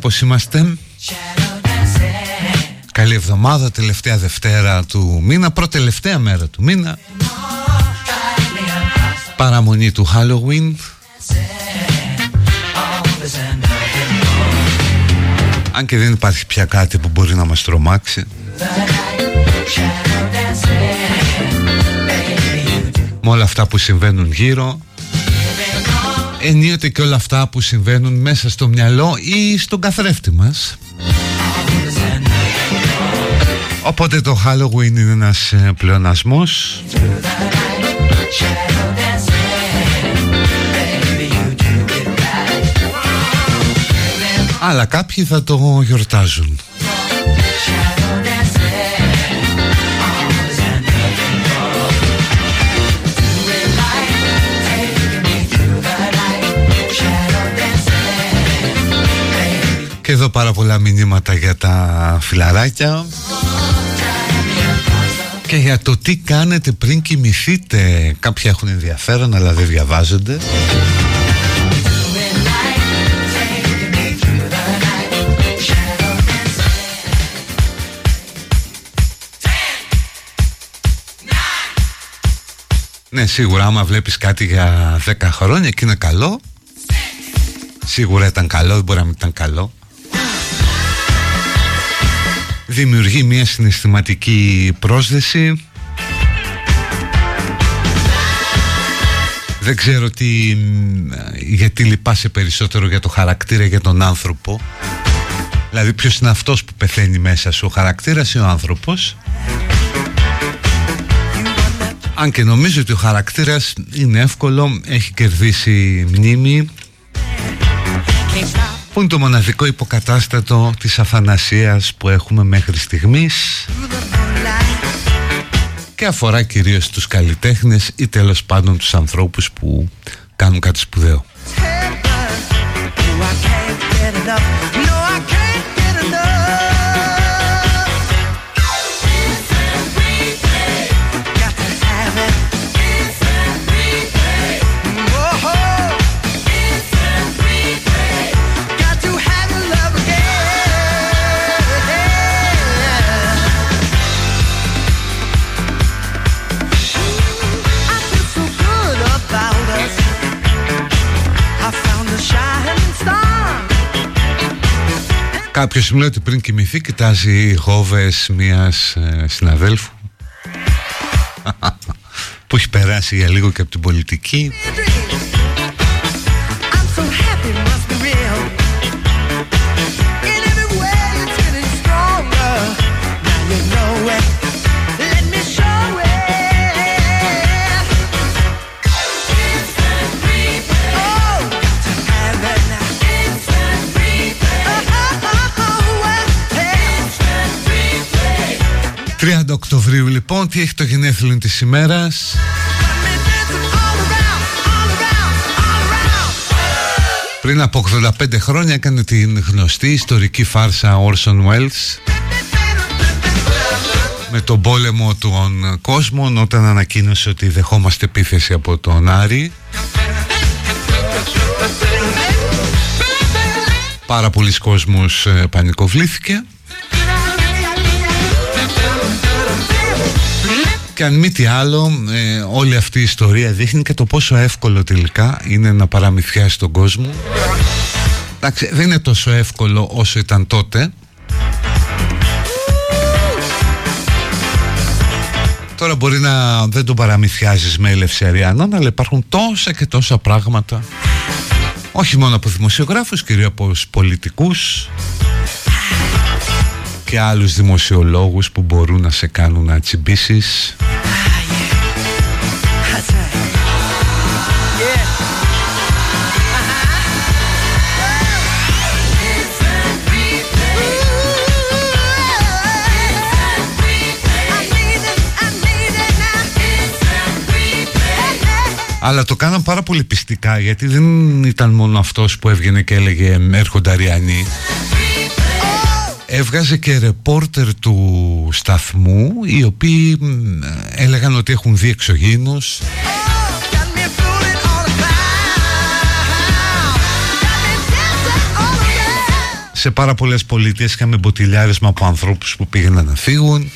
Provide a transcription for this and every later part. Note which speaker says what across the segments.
Speaker 1: πώς είμαστε; Καλή εβδομάδα, τελευταία Δευτέρα του μήνα Προτελευταία μέρα του μήνα. Παραμονή του Halloween. Αν και δεν υπάρχει πια κάτι που μπορεί να μας τρομάξει. Με όλα αυτά που συμβαίνουν γύρω ενίοτε και όλα αυτά που συμβαίνουν μέσα στο μυαλό ή στον καθρέφτη μας. Οπότε το Halloween είναι ένας ε, πλεονασμός. Αλλά κάποιοι θα το γιορτάζουν Και εδώ πάρα πολλά μηνύματα για τα φιλαράκια. Και για το τι κάνετε πριν κοιμηθείτε. Κάποιοι έχουν ενδιαφέρον αλλά δεν διαβάζονται. Ναι, σίγουρα άμα βλέπεις κάτι για 10 χρόνια και είναι καλό Σίγουρα ήταν καλό, δεν μπορεί να μην ήταν καλό δημιουργεί μια συναισθηματική πρόσδεση. Δεν ξέρω τι, γιατί λυπάσαι περισσότερο για το χαρακτήρα για τον άνθρωπο. Δηλαδή ποιος είναι αυτός που πεθαίνει μέσα σου Ο χαρακτήρας ή ο άνθρωπος; Αν και νομίζω ότι ο χαρακτήρας είναι εύκολο, έχει κερδίσει μνήμη που είναι το μοναδικό υποκατάστατο της αφανασίας που έχουμε μέχρι στιγμής; Και αφορά κυρίως τους καλλιτέχνες ή τέλος πάντων τους ανθρώπους που κάνουν κάτι σπουδαίο. Κάποιος μου λέει ότι πριν κοιμηθεί κοιτάζει χόβες μιας ε, συναδέλφου. Που έχει περάσει για λίγο και από την πολιτική λοιπόν Τι έχει το γενέθλιο της ημέρας; Πριν από 85 χρόνια έκανε την γνωστή ιστορική φάρσα Orson Welles με τον πόλεμο των κόσμων όταν ανακοίνωσε ότι δεχόμαστε επίθεση από τον Άρη. Πάρα πολλοί κόσμος ε, πανικοβλήθηκε Και αν μη τι άλλο, ε, όλη αυτή η ιστορία δείχνει και το πόσο εύκολο τελικά είναι να παραμυθιάσει τον κόσμο. Εντάξει, δεν είναι τόσο εύκολο όσο ήταν τότε. Τώρα μπορεί να δεν τον παραμυθιάζεις με ελευθεριανών, αλλά υπάρχουν τόσα και τόσα πράγματα. Όχι μόνο από δημοσιογράφους, κυρίως από πολιτικούς και άλλους δημοσιολόγους που μπορούν να σε κάνουν να τσιμπήσεις. Αλλά το κάναν πάρα πολύ πιστικά γιατί δεν ήταν μόνο αυτός που έβγαινε και έλεγε έρχονται Αριανοί έβγαζε και ρεπόρτερ του σταθμού οι οποίοι έλεγαν ότι έχουν δει εξωγήινους. Σε πάρα πολλές πολιτείες είχαμε μποτιλιάρισμα από ανθρώπους που πήγαιναν να φύγουν.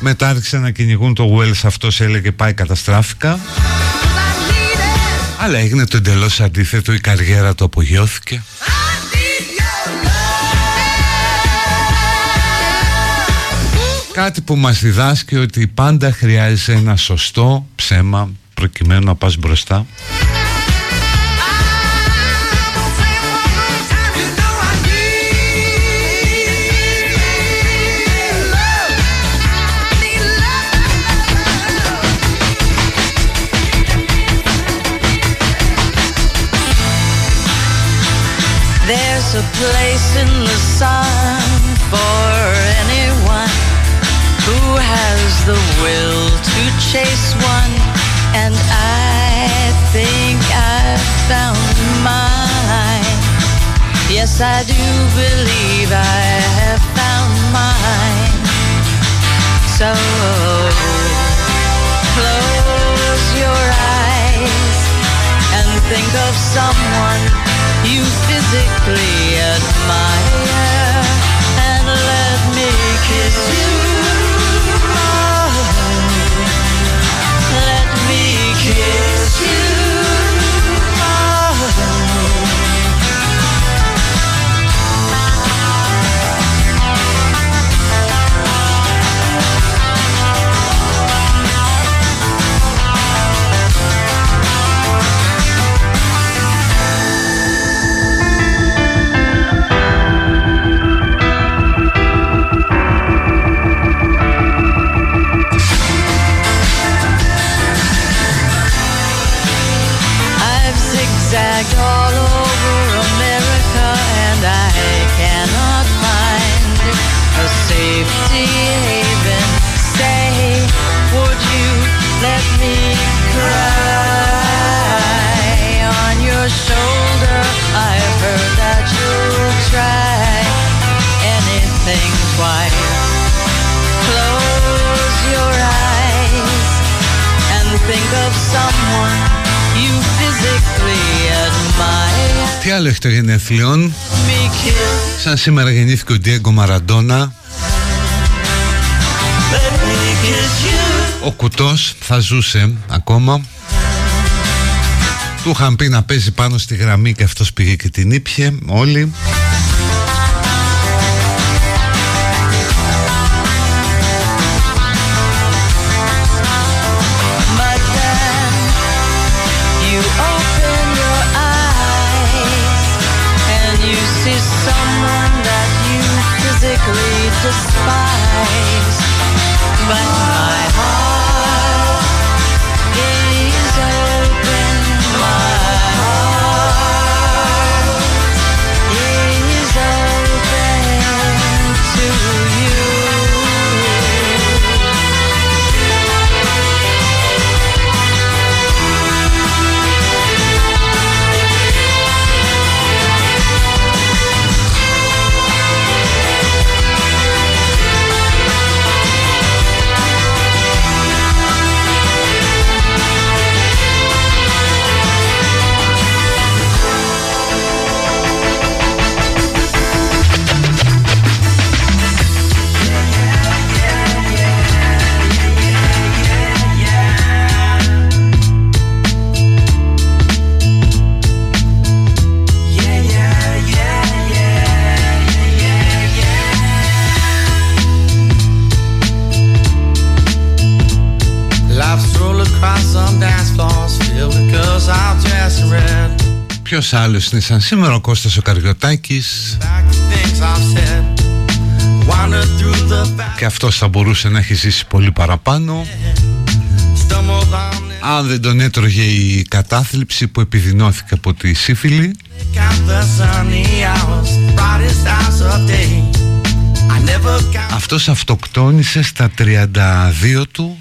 Speaker 1: Μετά άρχισαν να κυνηγούν το Wells αυτός έλεγε πάει καταστράφηκα αλλά έγινε το εντελώς αντίθετο, η καριέρα του απογειώθηκε. Κάτι που μας διδάσκει ότι πάντα χρειάζεται ένα σωστό ψέμα προκειμένου να πας μπροστά. A place in the sun for anyone who has the will to chase one. And I think I've found mine. Yes, I do believe I have found mine. So think of someone you physically admire and let me kiss you.
Speaker 2: Τι άλλο έχει το γενεθλίων Σαν σήμερα γεννήθηκε ο Ντιέγκο Μαραντόνα Ο κουτός θα ζούσε ακόμα. Του είχαν πει να παίζει πάνω στη γραμμή και αυτός πήγε και την ήπιε όλοι. Ποιος άλλος είναι σαν σήμερα ο Κώστας ο Καριωτάκης. Και αυτός θα μπορούσε να έχει ζήσει πολύ παραπάνω. Αν δεν τον έτρωγε η κατάθλιψη που επιδεινώθηκε από τη σύφυλλη. Αυτός αυτοκτόνησε στα 32 του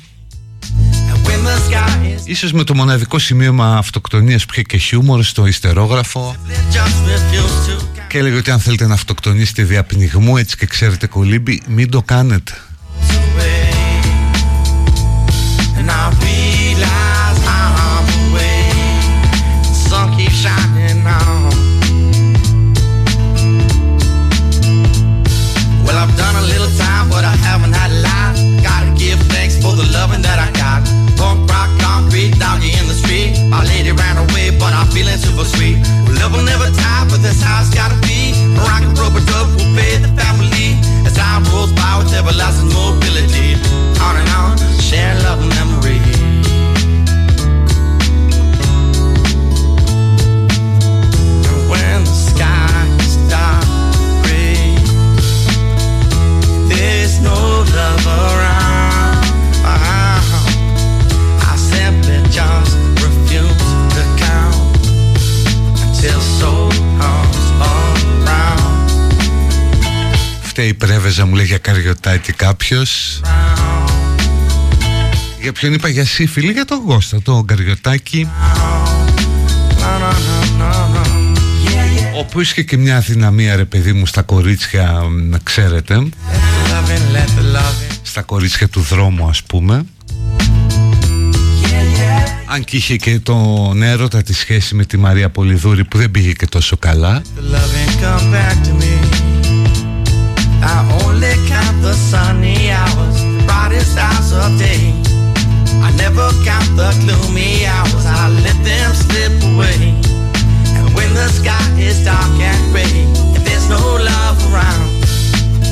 Speaker 2: Ίσως με το μοναδικό σημείωμα αυτοκτονίας που είχε και χιούμορ στο ιστερόγραφο. Και έλεγε ότι αν θέλετε να αυτοκτονήσετε διαπνιγμού έτσι και ξέρετε κολύμπι μην το κάνετε super sweet. Love will never die, but that's how it's gotta be. Rock and rubber dub will pay the family as time rolls by with everlasting η πρέβεζα μου λέει για καριωτάκι κάποιος. Για ποιον είπα για σύφυλλη για τον Κώστα το καριωτάκι. Ο οποίος είχε και μια αδυναμία ρε παιδί μου στα κορίτσια να ξέρετε. Στα κορίτσια του δρόμου ας πούμε. Αν και είχε και τον έρωτα τη σχέση με τη Μαρία Πολυδούρη που δεν πήγε και τόσο καλά I only count the sunny hours, the brightest hours of day. I never count the gloomy hours, I let them slip away. And when the sky is dark and gray, if there's no love around,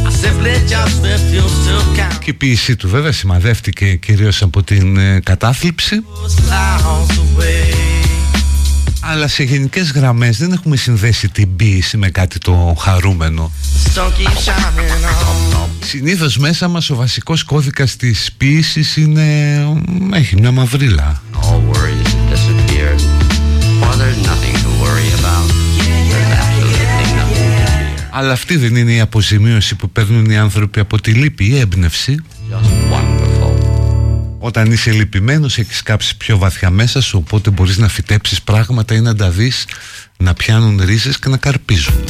Speaker 2: I simply just refuse to count. Και η ποιησή του βέβαια σημαδεύτηκε κυρίως από την ε, κατάθλιψη αλλά σε γενικές γραμμές δεν έχουμε συνδέσει την ποίηση με κάτι το χαρούμενο. Συνήθως μέσα μας ο βασικός κώδικας της ποίησης είναι... έχει μια μαυρίλα. Αλλά αυτή δεν είναι η αποζημίωση που παίρνουν οι άνθρωποι από τη λύπη, η έμπνευση όταν είσαι λυπημένος έχεις κάψει πιο βαθιά μέσα σου οπότε μπορείς να φυτέψεις πράγματα ή να τα δεις να πιάνουν ρίζες και να καρπίζουν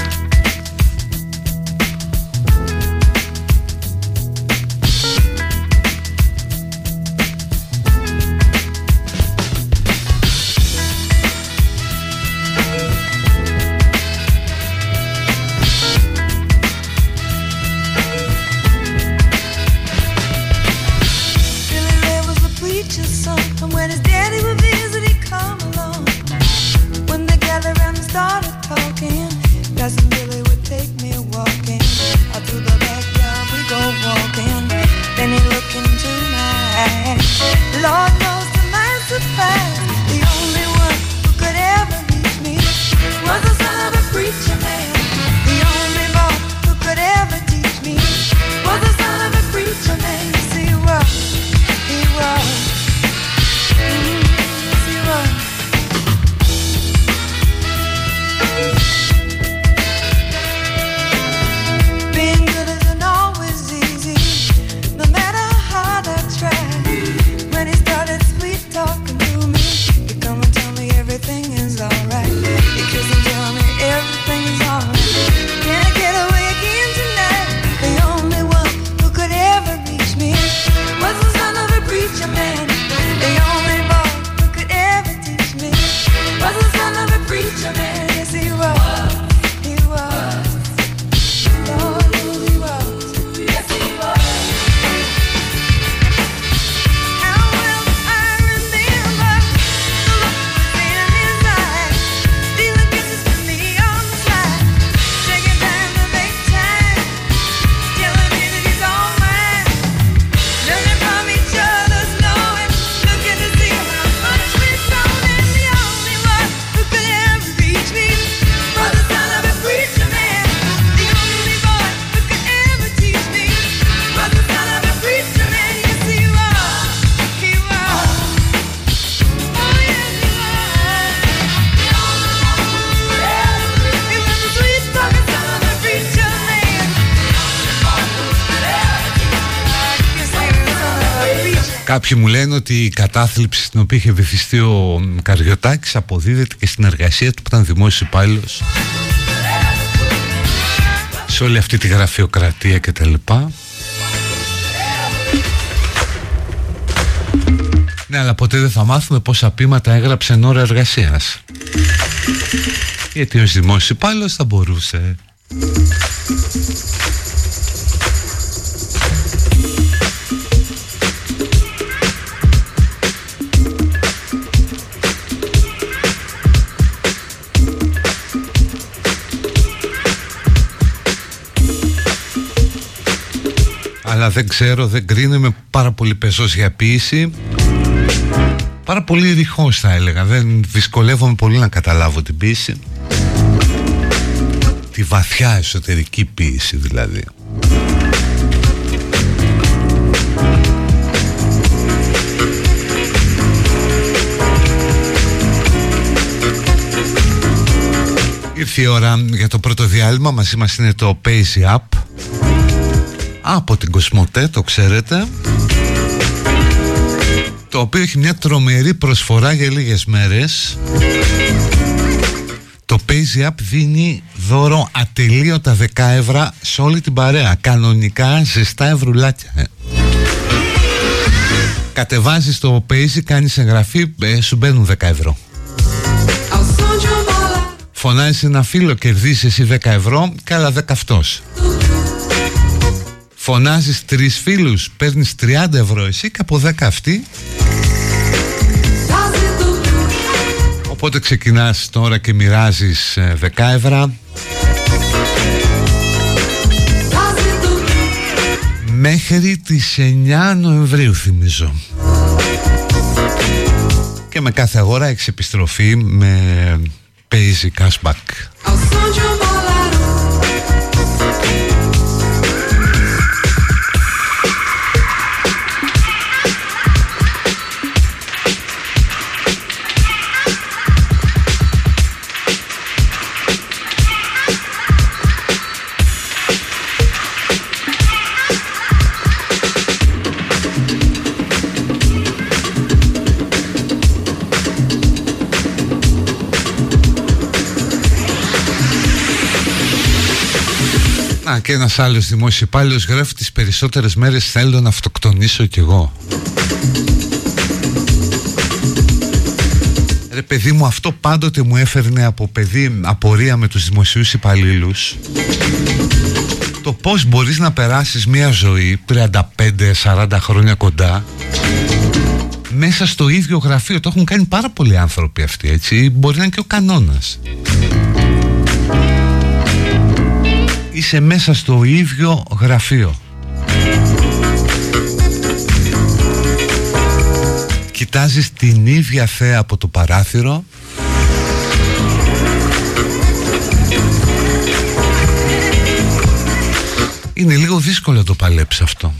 Speaker 1: Κάποιοι μου λένε ότι η κατάθλιψη στην οποία είχε βυθιστεί ο Καριωτάκης αποδίδεται και στην εργασία του που ήταν δημόσιος υπάλληλος. Σε όλη αυτή τη γραφειοκρατία και τα λοιπά. Ναι, αλλά ποτέ δεν θα μάθουμε πόσα πείματα έγραψε ώρα εργασίας. Γιατί ως δημόσιος υπάλληλος θα μπορούσε. Αλλά δεν ξέρω, δεν κρίνω, είμαι πάρα πολύ πεζός για ποίηση πάρα πολύ ρηχός θα έλεγα. Δεν δυσκολεύομαι πολύ να καταλάβω την ποίηση τη βαθιά εσωτερική ποίηση δηλαδή. Ήρθε η ώρα για το πρώτο διάλειμμα. Μαζί μας είναι το Paisy Up από την Κοσμοτέ, το ξέρετε. Το οποίο έχει μια τρομερή προσφορά για λίγες μέρες. Το Paisy App δίνει δώρο ατελείωτα 10 ευρώ σε όλη την παρέα. Κανονικά ζεστά ευρουλάκια ε. Κατεβάζεις το Paisy, κάνεις εγγραφή, ε, σου μπαίνουν 10 ευρώ. Φωνάζεις ένα φίλο, κερδίσεις εσύ 10 ευρώ και άλλα 10 αυτός Φωνάζεις τρεις φίλους Παίρνεις 30 ευρώ εσύ και από 10 αυτοί. Οπότε ξεκινάς τώρα και μοιράζεις 10 ε, ευρώ. Μέχρι τις 9 Νοεμβρίου θυμίζω. Και με κάθε αγορά έχεις επιστροφή με Paisy Cashback και ένας άλλος δημόσιος υπάλληλος γράφει τις περισσότερες μέρες θέλω να αυτοκτονήσω κι εγώ. Ρε παιδί μου αυτό πάντοτε μου έφερνε από παιδί απορία με τους δημοσίους υπαλλήλους το πώς μπορείς να περάσεις μια ζωή 35-40 χρόνια κοντά μέσα στο ίδιο γραφείο το έχουν κάνει πάρα πολλοί άνθρωποι αυτοί έτσι μπορεί να είναι και ο κανόνας είσαι μέσα στο ίδιο γραφείο. Κοιτάζεις την ίδια θέα από το παράθυρο. Είναι λίγο δύσκολο να το παλέψει αυτό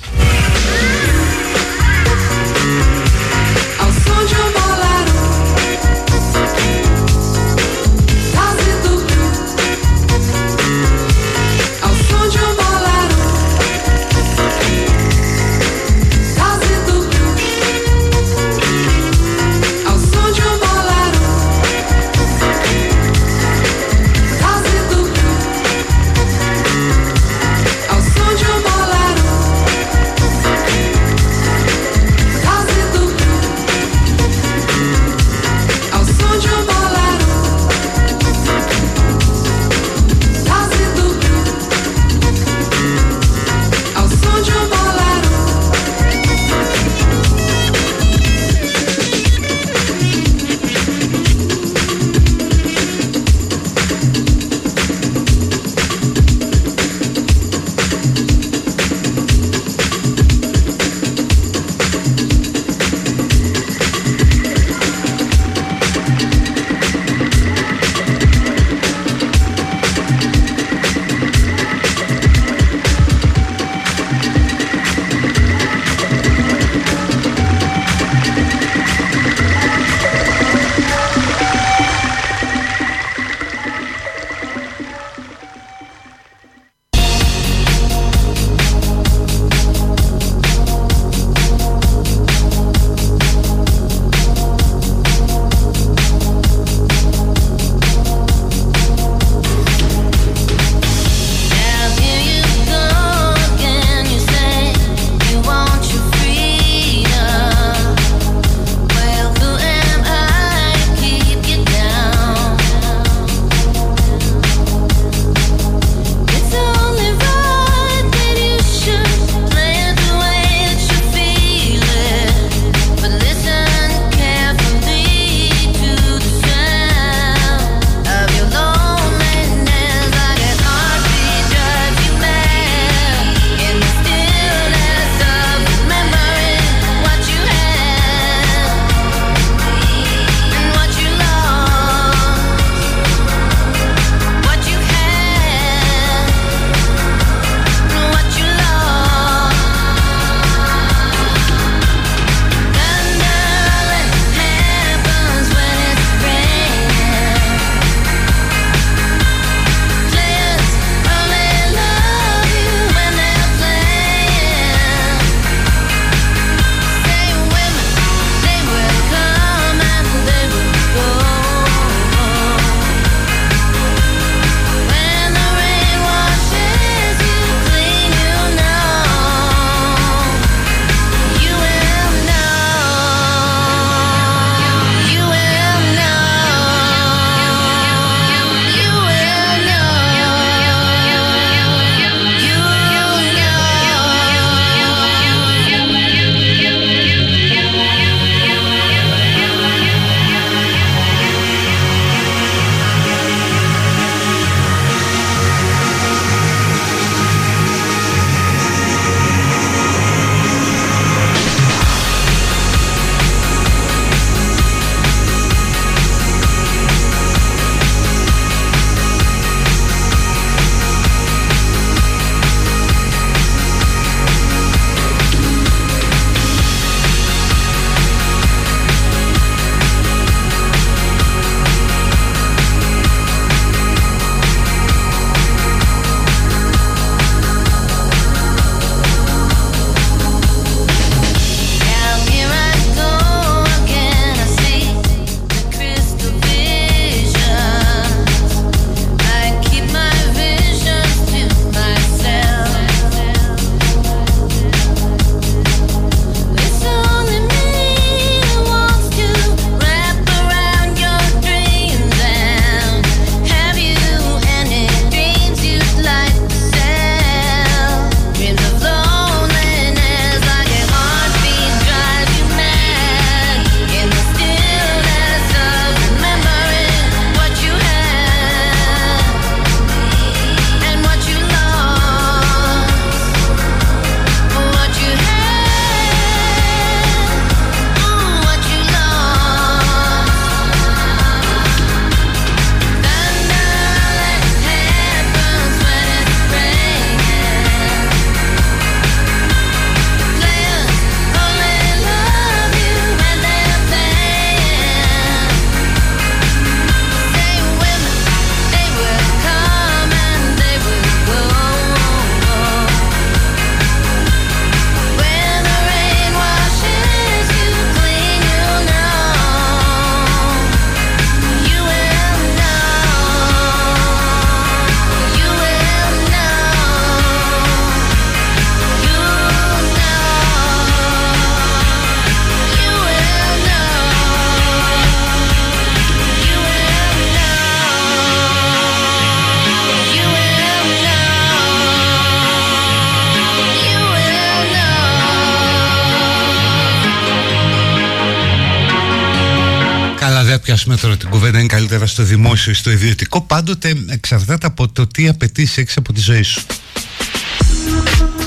Speaker 1: δεν πιάσουμε τώρα την κουβέντα είναι καλύτερα στο δημόσιο ή στο ιδιωτικό. Πάντοτε εξαρτάται από το τι απαιτήσει έχεις από τη ζωή σου.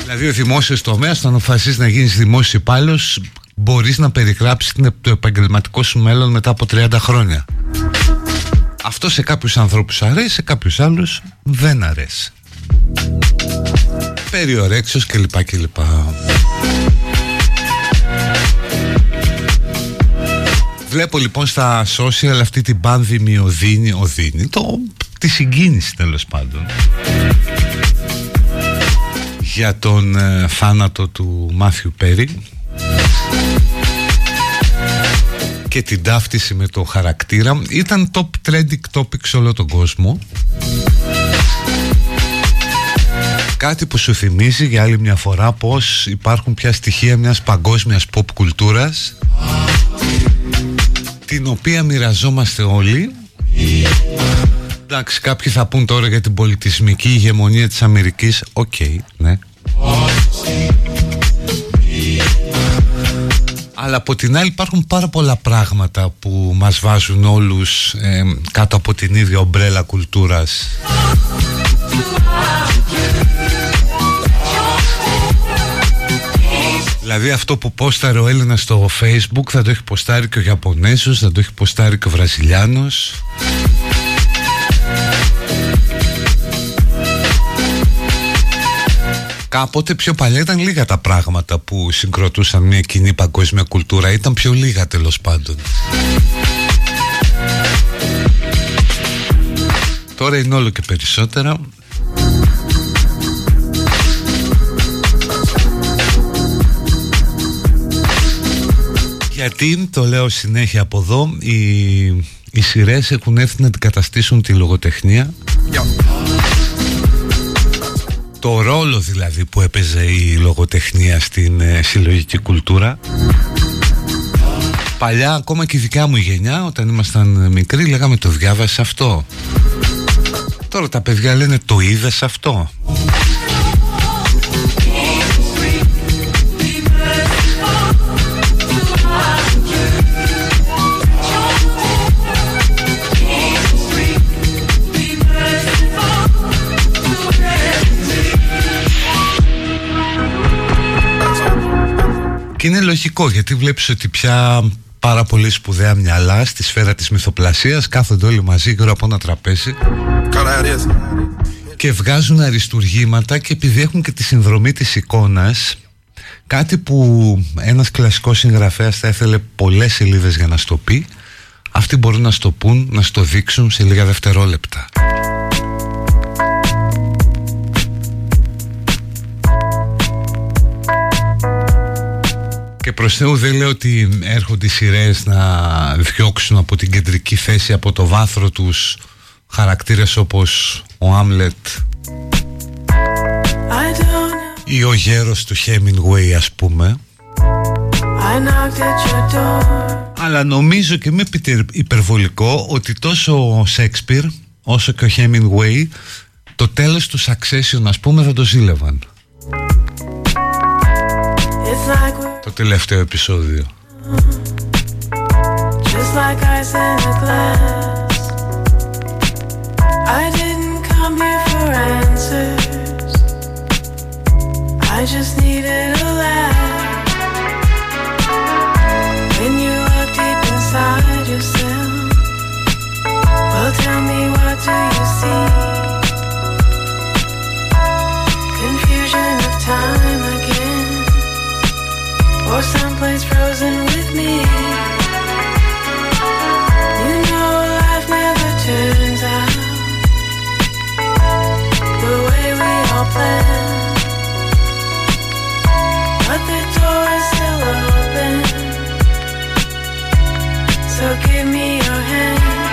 Speaker 1: Δηλαδή ο δημόσιος τομέας όταν αποφασίσει να γίνεις δημόσιος υπάλληλος μπορείς να περιγράψεις το επαγγελματικό σου μέλλον μετά από 30 χρόνια. Αυτό σε κάποιους ανθρώπους αρέσει, σε κάποιους άλλους δεν αρέσει. Περιορέξιος κλπ κλπ Βλέπω λοιπόν στα social αυτή την πάνδημη οδύνη, οδύνη το, τη συγκίνηση τέλος πάντων. Για τον ε, θάνατο του Μάθιου Πέρι. Και την ταύτιση με το χαρακτήρα. Ήταν top trending topic σε όλο τον κόσμο. Κάτι που σου θυμίζει για άλλη μια φορά πως υπάρχουν πια στοιχεία μιας παγκόσμιας pop κουλτούρας την οποία μοιραζόμαστε όλοι. Εντάξει κάποιοι θα πουν τώρα για την πολιτισμική ηγεμονία της Αμερικής. OK, okay, ναι. Αλλά από την άλλη υπάρχουν πάρα πολλά πράγματα που μας βάζουν όλους ε, κάτω από την ίδια ομπρέλα κουλτούρας Δηλαδή αυτό που πόσταρε ο Έλληνας στο facebook θα το έχει ποστάρει και ο Ιαπωνέζος, θα το έχει ποστάρει και ο Βραζιλιάνος Κάποτε πιο παλιά ήταν λίγα τα πράγματα που συγκροτούσαν μια κοινή παγκόσμια κουλτούρα. Ήταν πιο λίγα τέλος πάντων. Τώρα είναι όλο και περισσότερα. Γιατί, το λέω συνέχεια από εδώ, οι, οι σειρές έχουν έρθει να αντικαταστήσουν τη λογοτεχνία. Το ρόλο δηλαδή που έπαιζε η λογοτεχνία στην ε, συλλογική κουλτούρα. Παλιά ακόμα και η δικιά μου γενιά όταν ήμασταν μικροί λέγαμε το διάβασες αυτό Τώρα τα παιδιά λένε το είδες αυτό Και είναι λογικό γιατί βλέπεις ότι πια πάρα πολύ σπουδαία μυαλά στη σφαίρα της μυθοπλασίας κάθονται όλοι μαζί γύρω από ένα τραπέζι και βγάζουν αριστουργήματα και επειδή έχουν και τη συνδρομή της εικόνας κάτι που ένας κλασικός συγγραφέας θα ήθελε πολλές σελίδες για να στο πει αυτοί μπορούν να στο πούν, να στο δείξουν σε λίγα δευτερόλεπτα. Και προς Θεού δεν λέω ότι έρχονται οι σειρές να διώξουν από την κεντρική θέση από το βάθρο τους χαρακτήρες όπως ο Άμλετ ή ο γέρος του Χέμινγκουέι ας πούμε. Αλλά νομίζω και με υπερβολικό ότι τόσο ο Σέξπιρ όσο και ο Χέμινγκουέι το τέλος του Succession ας πούμε θα το ζήλευαν το τελευταίο επεισόδιο. Just like ice in a glass I didn't come here for answers I just needed a laugh When you look deep inside yourself Well tell me what do you see Confusion of time again or someplace frozen with me. You know life never turns out the way we all planned, but the door is still open. So give me your hand.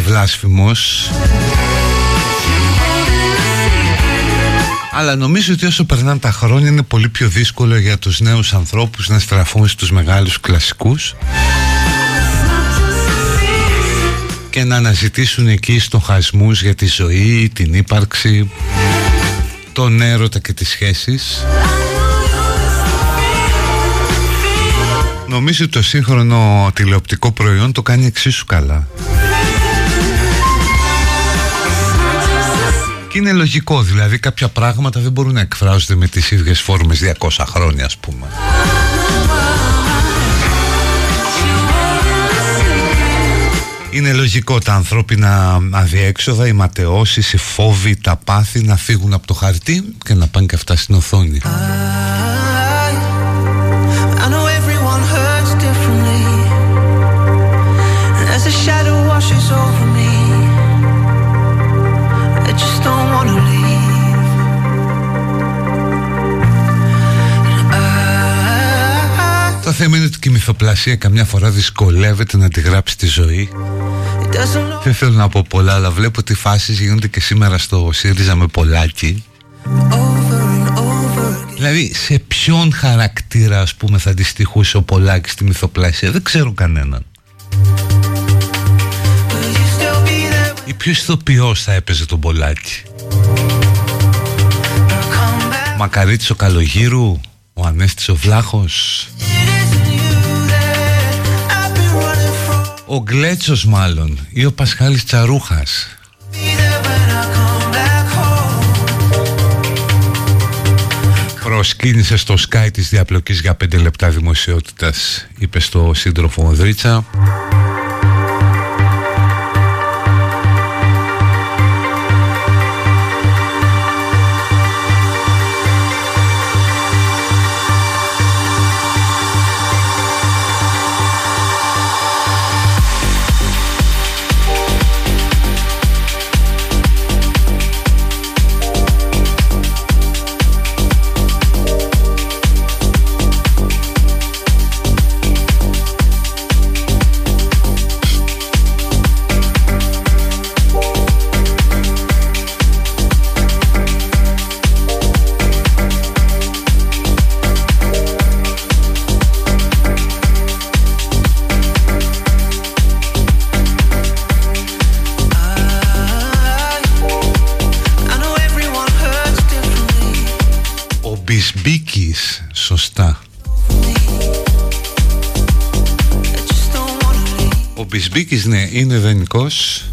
Speaker 1: Βλάσφημος Αλλά νομίζω ότι όσο περνάνε τα χρόνια είναι πολύ πιο δύσκολο για τους νέους ανθρώπους να στραφούν στους μεγάλους κλασικούς και να αναζητήσουν εκεί στοχασμούς για τη ζωή, την ύπαρξη, τον έρωτα και τις σχέσεις. Νομίζω ότι το σύγχρονο τηλεοπτικό προϊόν το κάνει εξίσου καλά. Και είναι λογικό, δηλαδή κάποια πράγματα δεν μπορούν να εκφράζονται με τις ίδιες φόρμες 200 χρόνια ας πούμε. Είναι λογικό τα ανθρώπινα αδιέξοδα, οι ματαιώσεις, οι φόβοι, τα πάθη να φύγουν από το χαρτί και να πάνε και αυτά στην οθόνη. Ότι και η μυθοπλασία καμιά φορά δυσκολεύεται να τη γράψει τη ζωή. Δεν θέλω να πω πολλά αλλά βλέπω ότι οι φάσεις γίνονται και σήμερα στο ΣΥΡΙΖΑ με πολλάκι. Δηλαδή σε ποιον χαρακτήρα ας πούμε θα αντιστοιχούσε ο Πολάκης στη μυθοπλασία; Δεν ξέρω κανέναν. Ή ποιος ηθοποιός θα έπαιζε τον Πολάκη; Μακαρίτης ο Καλογύρου Ο Ανέστης ο Βλάχος Ο Γκλέτσος μάλλον Ή ο Πασχάλης Τσαρούχας. Προσκύνησε στο Sky της διαπλοκής για 5 λεπτά δημοσιότητας Είπε στο σύντροφο Οδρίτσα σωστά. Ο Μπισμπίκης ναι είναι δανεικός.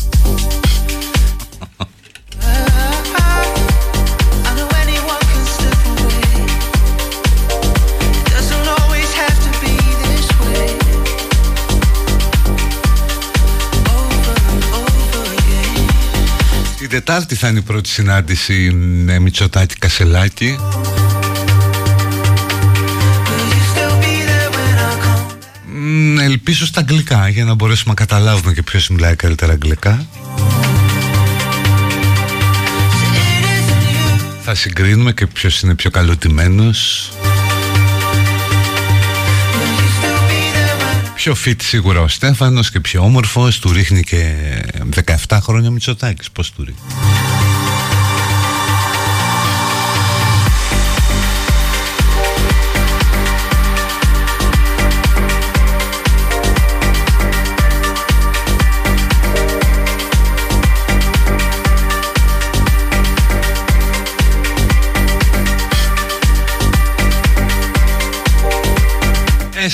Speaker 1: Την Τετάρτη θα είναι η πρώτη συνάντηση με Μητσοτάκη Κασελάκη ελπίζω στα αγγλικά για να μπορέσουμε να καταλάβουμε και ποιος μιλάει καλύτερα αγγλικά. Θα συγκρίνουμε και ποιος είναι πιο καλωτημένος Πιο fit σίγουρα ο Στέφανος και πιο όμορφος Του ρίχνει και 17 χρόνια Μητσοτάκης. Πώς του ρίχνει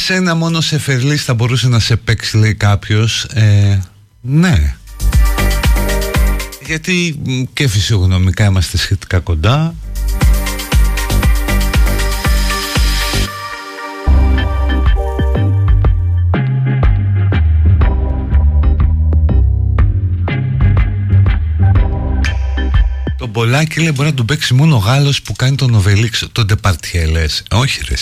Speaker 1: εσένα μόνο σε φερλής θα μπορούσε να σε παίξει λέει κάποιος ε, Ναι. Γιατί και φυσιογνωμικά είμαστε σχετικά κοντά. Τον Πολάκη λέει μπορεί να τον παίξει μόνο ο Γάλλος που κάνει τον Οβελίξ Τον Ντεπαρτιέλες Όχι ρε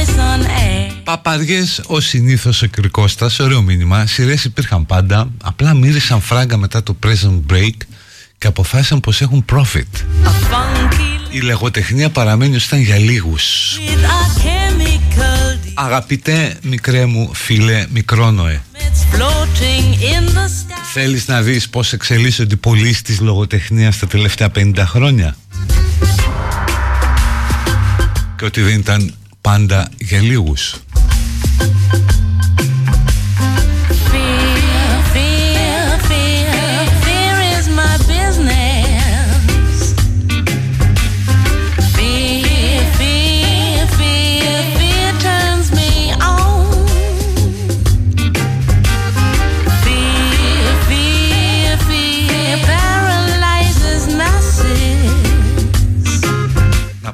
Speaker 1: εσύ Παπαριές ο συνήθως ο Κρικώστας, ωραίο μήνυμα. Σειρές υπήρχαν πάντα. Απλά μύρισαν φράγκα μετά το present break Και αποφάσισαν πως έχουν profit. Η λεγοτεχνία παραμένει ως ήταν για λίγους. Αγαπητέ μικρέ μου φίλε μικρόνοε. Θέλεις να δεις πως εξελίσσονται οι πωλήσεις της λογοτεχνίας τα τελευταία 50 χρόνια; Και ότι δεν ήταν πάντα για λίγους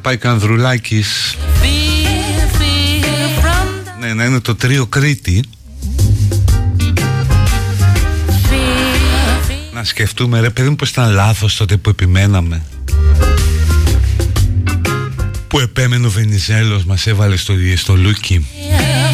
Speaker 1: πάει κι Ανδρουλάκης. Ναι, να είναι το τρίο Κρήτη. Να σκεφτούμε ρε παιδί μου πως ήταν λάθος τότε που επιμέναμε. Που επέμενε ο Βενιζέλος μας έβαλε στο, στο λούκι. Εγώ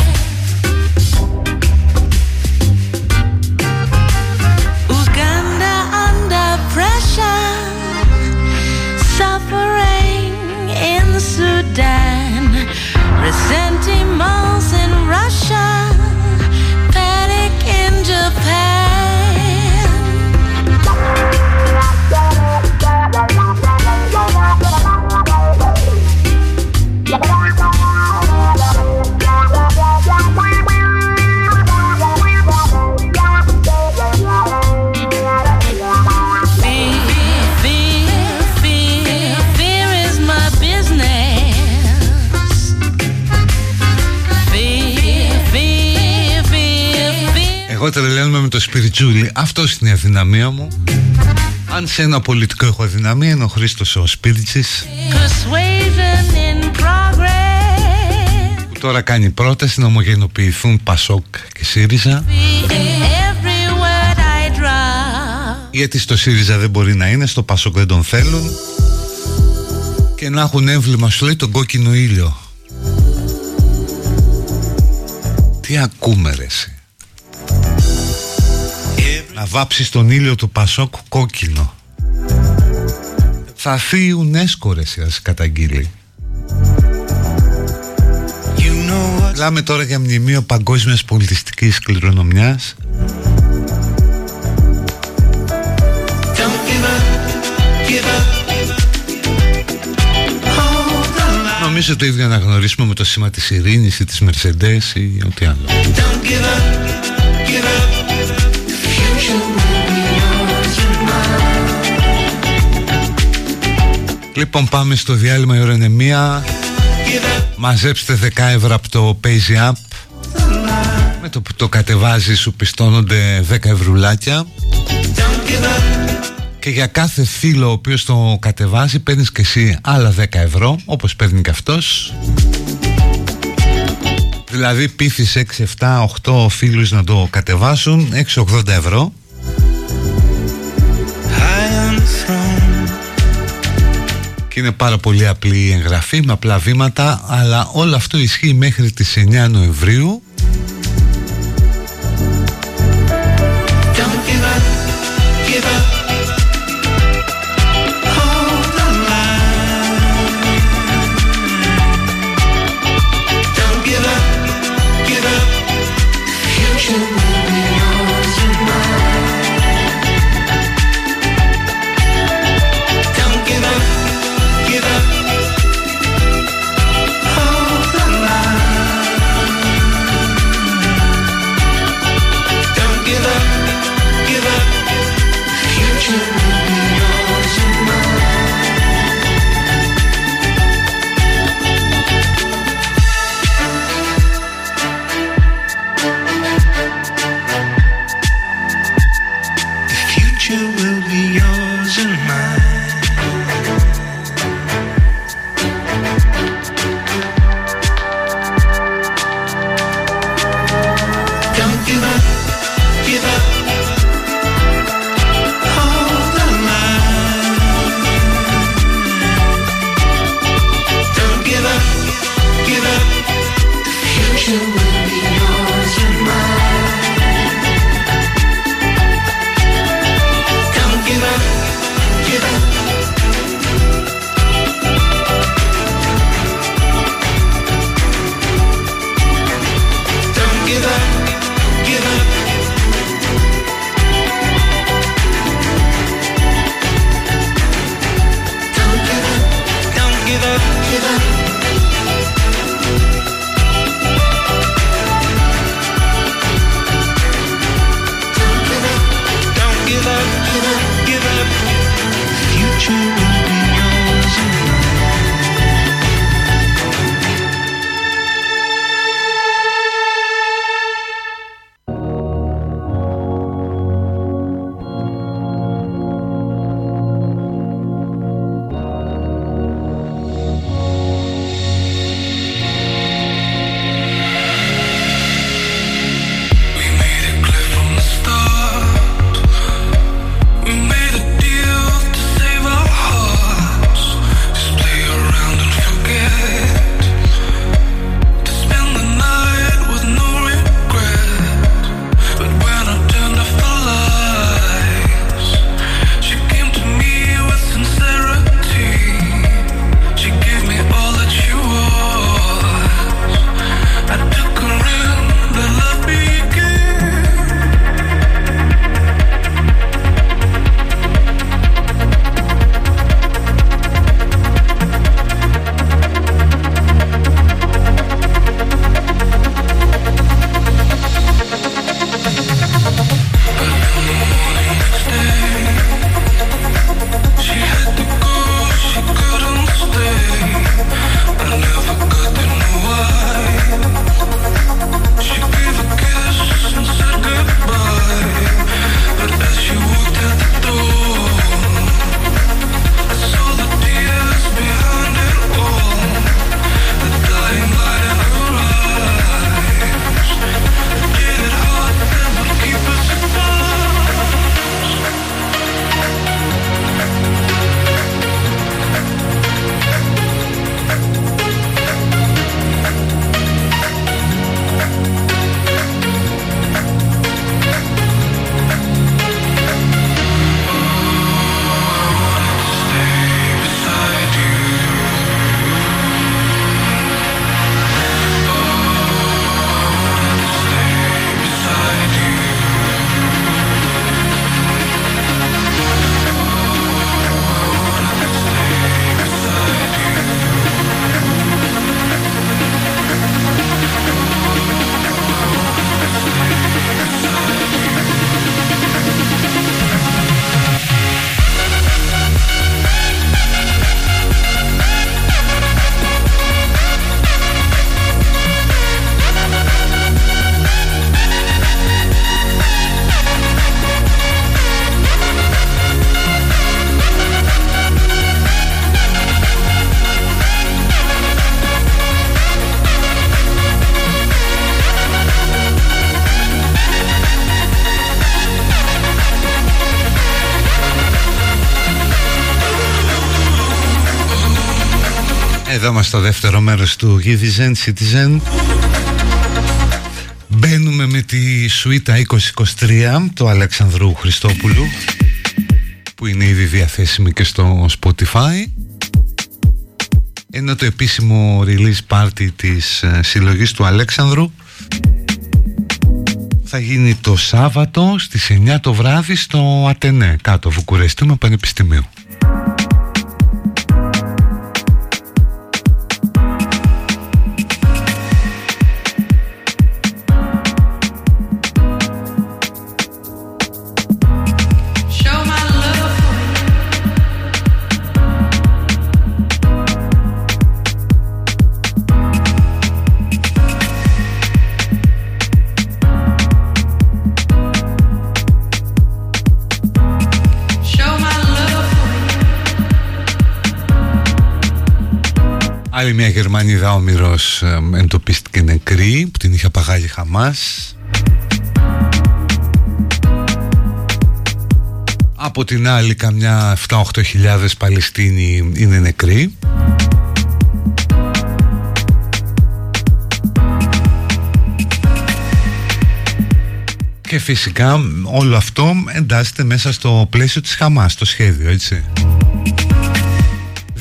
Speaker 1: το σπιριτσούλι. Αυτό είναι η αδυναμία μου. Αν σε ένα πολιτικό έχω αδυναμία είναι ο Χρήστος ο Σπίριτσης που τώρα κάνει πρόταση να ομογενοποιηθούν Πασόκ και ΣΥΡΙΖΑ. Γιατί στο ΣΥΡΙΖΑ δεν μπορεί να είναι, στο Πασόκ δεν τον θέλουν. Και να έχουν έμβλημα σου λέει τον κόκκινο ήλιο. Τι ακούμε ρε εσύ Να βάψεις τον ήλιο του Πασόκ κόκκινο. Θα έρθει η UNESCO ρε εσύ καταγγείλει. Μιλάμε τώρα για μνημείο παγκόσμιας πολιτιστικής κληρονομιάς. Νομίζω το ίδιο να γνωρίσουμε με το σήμα της ειρήνης ή της Mercedes ή ό,τι άλλο. Λοιπόν πάμε στο διάλειμμα η ώρα είναι μία. Μαζέψτε 10 ευρώ από το Paisy App. Με το που το κατεβάζει σου πιστώνονται 10 ευρουλάκια. Και για κάθε φίλο ο οποίος το κατεβάζει παίρνεις και εσύ άλλα 10 ευρώ όπως παίρνει και αυτός. Δηλαδή πείθεις 6, 7, 8 φίλους να το κατεβάσουν 6-80 ευρώ είναι πάρα πολύ απλή η εγγραφή με απλά βήματα αλλά όλο αυτό ισχύει μέχρι τις 9 Νοεμβρίου στο δεύτερο μέρος του Givizen Citizen. Μπαίνουμε με τη σουίτα 2023 του Αλεξανδρού Χριστόπουλου που είναι ήδη διαθέσιμη και στο Spotify. Είναι το επίσημο release party της ε, συλλογής του Αλέξανδρου θα γίνει το Σάββατο στις 9 το βράδυ στο Ατενέ κάτω Βουκουρεστίου Πανεπιστημίου Άλλη μια Γερμανίδα όμοιρος εντοπίστηκε νεκρή που την είχε απαγάγει Χαμάς Από την άλλη καμιά 7-8 χιλιάδες Παλαιστίνοι είναι νεκροί Και φυσικά όλο αυτό εντάσσεται μέσα στο πλαίσιο της Χαμάς, το σχέδιο, έτσι.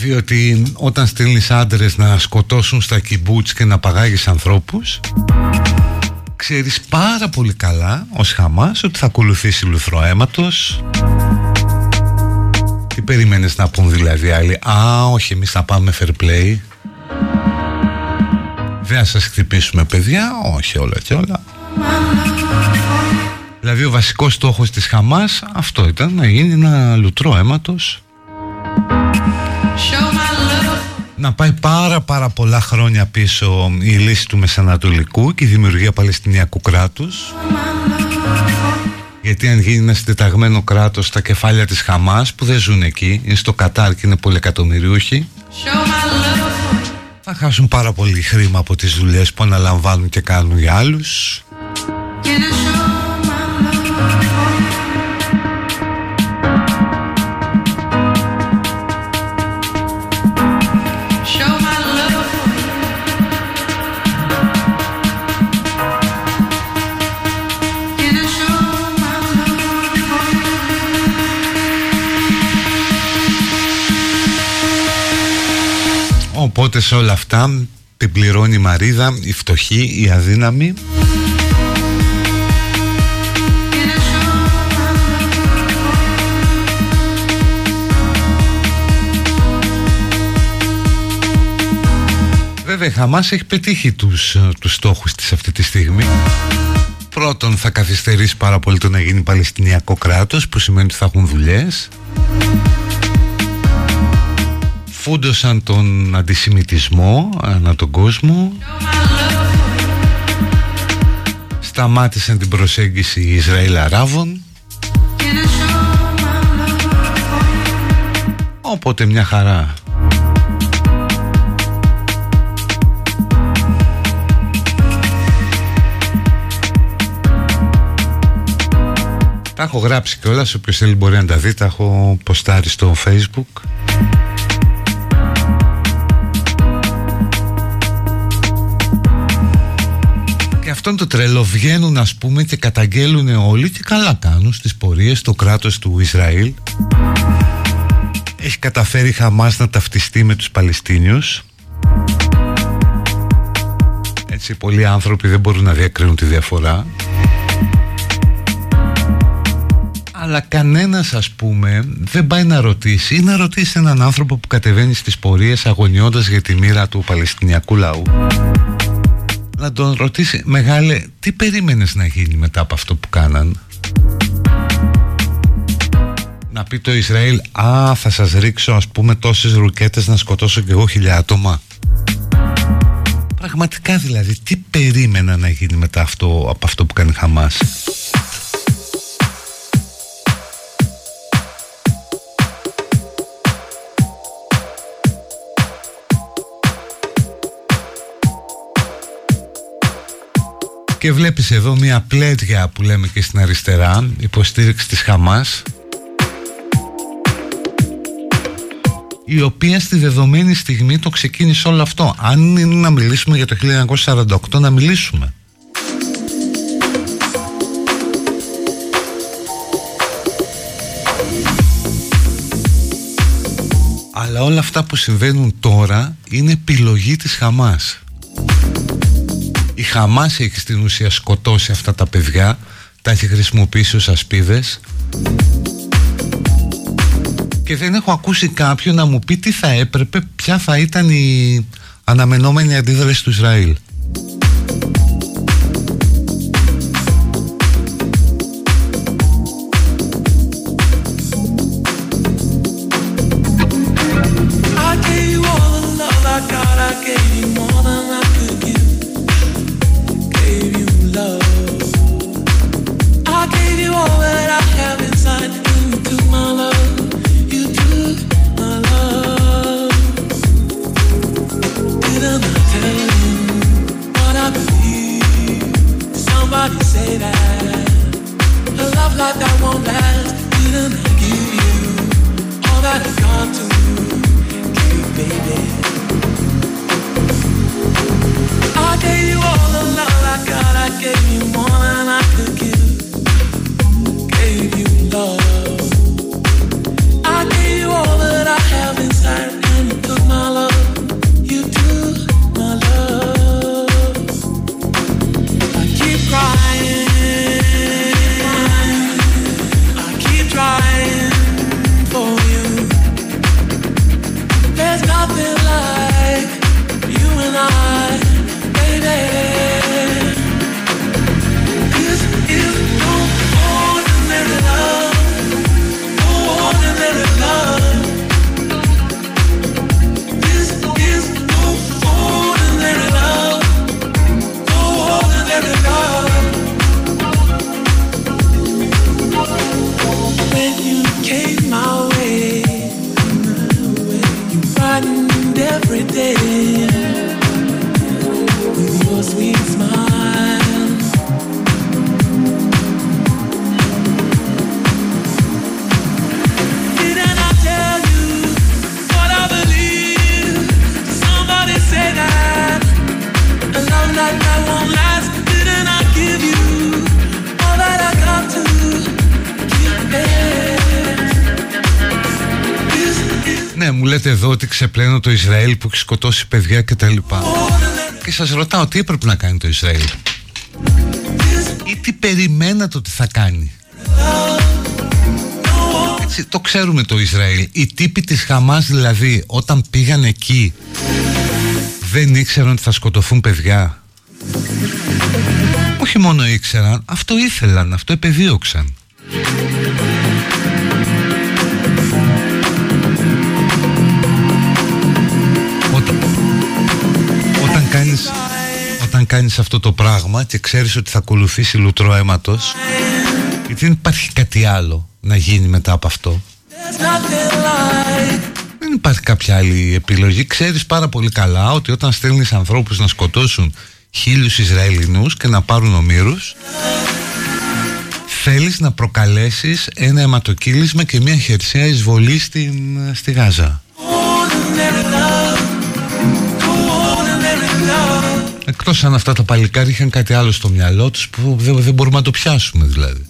Speaker 1: Διότι όταν στέλνεις άντρες να σκοτώσουν στα κυμπούτς και να παγάγεις ανθρώπους Ξέρεις πάρα πολύ καλά ως Χαμάς ότι θα ακολουθήσει λουθροαίματος Τι περίμενες να πούν δηλαδή άλλοι Α όχι εμείς θα πάμε fair play Δεν θα σας χτυπήσουμε παιδιά Όχι όλα και όλα Δηλαδή ο βασικός στόχος της Χαμάς αυτό ήταν να γίνει ένα λουτρό αίματος να πάει πάρα πάρα πολλά χρόνια πίσω η λύση του Μεσανατολικού και η δημιουργία Παλαιστινιακού κράτους. Γιατί αν γίνει ένας συντεταγμένο κράτος στα κεφάλια της Χαμάς που δεν ζουν εκεί είναι στο Κατάρ και είναι πολυεκατομμυριούχοι θα χάσουν πάρα πολύ χρήμα από τις δουλειές που αναλαμβάνουν και κάνουν για άλλους Οπότε σε όλα αυτά την πληρώνει η Μαρίδα, η φτωχή, η αδύναμη. Βέβαια η Χαμάς έχει πετύχει τους, τους στόχους της αυτή τη στιγμή. Πρώτον θα καθυστερήσει πάρα πολύ το να γίνει Παλαιστινιακό κράτος που σημαίνει ότι θα έχουν δουλειές φούντωσαν τον αντισημιτισμό ανά τον κόσμο. Σταμάτησαν την προσέγγιση Ισραήλ-Αράβων οπότε μια χαρά. Τα έχω γράψει κιόλας, όποιος θέλει μπορεί να τα δει, τα έχω ποστάρει στο facebook αυτό είναι το τρελό. Βγαίνουν ας πούμε και καταγγέλουν όλοι και καλά κάνουν στις πορείες το κράτος του Ισραήλ. Έχει καταφέρει η Χαμάς να ταυτιστεί με τους Παλαιστίνιους. Έτσι πολλοί άνθρωποι δεν μπορούν να διακρίνουν τη διαφορά. Αλλά κανένας ας πούμε δεν πάει να ρωτήσει ή να ρωτήσει έναν άνθρωπο που κατεβαίνει στις πορείες αγωνιώντας για τη μοίρα του Παλαιστινιακού λαού να τον ρωτήσει Μεγάλε τι περίμενες να γίνει μετά από αυτό που κάναν; Να πει το Ισραήλ Α θα σας ρίξω ας πούμε τόσες ρουκέτες να σκοτώσω και εγώ χιλιά άτομα Πραγματικά δηλαδή τι περίμενα να γίνει μετά αυτό, από αυτό που κάνει Χαμάς; Και βλέπεις εδώ μια πλέτια που λέμε και στην αριστερά Υποστήριξη της Χαμάς
Speaker 3: η οποία στη δεδομένη στιγμή το ξεκίνησε όλο αυτό. Αν είναι να μιλήσουμε για το 1948, να μιλήσουμε. Αλλά όλα αυτά που συμβαίνουν τώρα είναι επιλογή της Χαμάς. Η Χαμάς έχει στην ουσία σκοτώσει αυτά τα παιδιά, τα έχει χρησιμοποιήσει ως ασπίδες και δεν έχω ακούσει κάποιον να μου πει τι θα έπρεπε, ποια θα ήταν η αναμενόμενη αντίδραση του Ισραήλ. Ξεπλένω το Ισραήλ που έχει σκοτώσει παιδιά και τα λοιπά. Και σας ρωτάω τι έπρεπε να κάνει το Ισραήλ; Ή τι περιμένατε ότι θα κάνει; Έτσι, το ξέρουμε το Ισραήλ. Οι τύποι της Χαμάς δηλαδή όταν πήγαν εκεί Δεν ήξεραν ότι θα σκοτωθούν παιδιά. Όχι μόνο ήξεραν Αυτό ήθελαν, αυτό επεδίωξαν κάνεις αυτό το πράγμα και ξέρεις ότι θα ακολουθήσει λουτρό αίματος γιατί δεν υπάρχει κάτι άλλο να γίνει μετά από αυτό. Δεν υπάρχει κάποια άλλη επιλογή. Ξέρεις πάρα πολύ καλά ότι όταν στέλνεις ανθρώπους να σκοτώσουν χίλιους Ισραηλινούς και να πάρουν ομήρους θέλεις να προκαλέσεις ένα αιματοκύλισμα και μια χερσαία εισβολή στην, στη Γάζα Εκτός αν αυτά τα παλικάρια είχαν κάτι άλλο στο μυαλό τους που δεν, δεν μπορούμε να το πιάσουμε δηλαδή.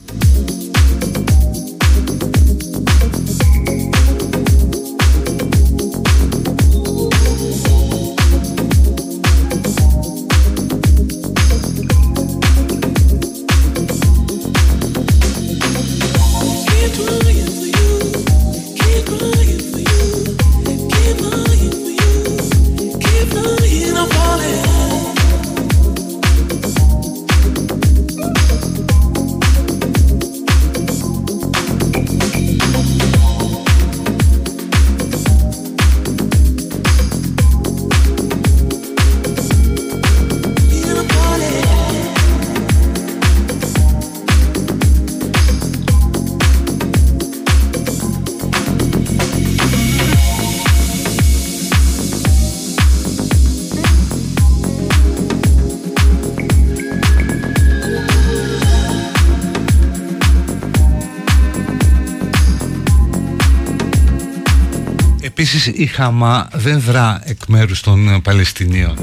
Speaker 1: Επίσης η Χαμά δεν δρά εκ μέρους των Παλαιστινίων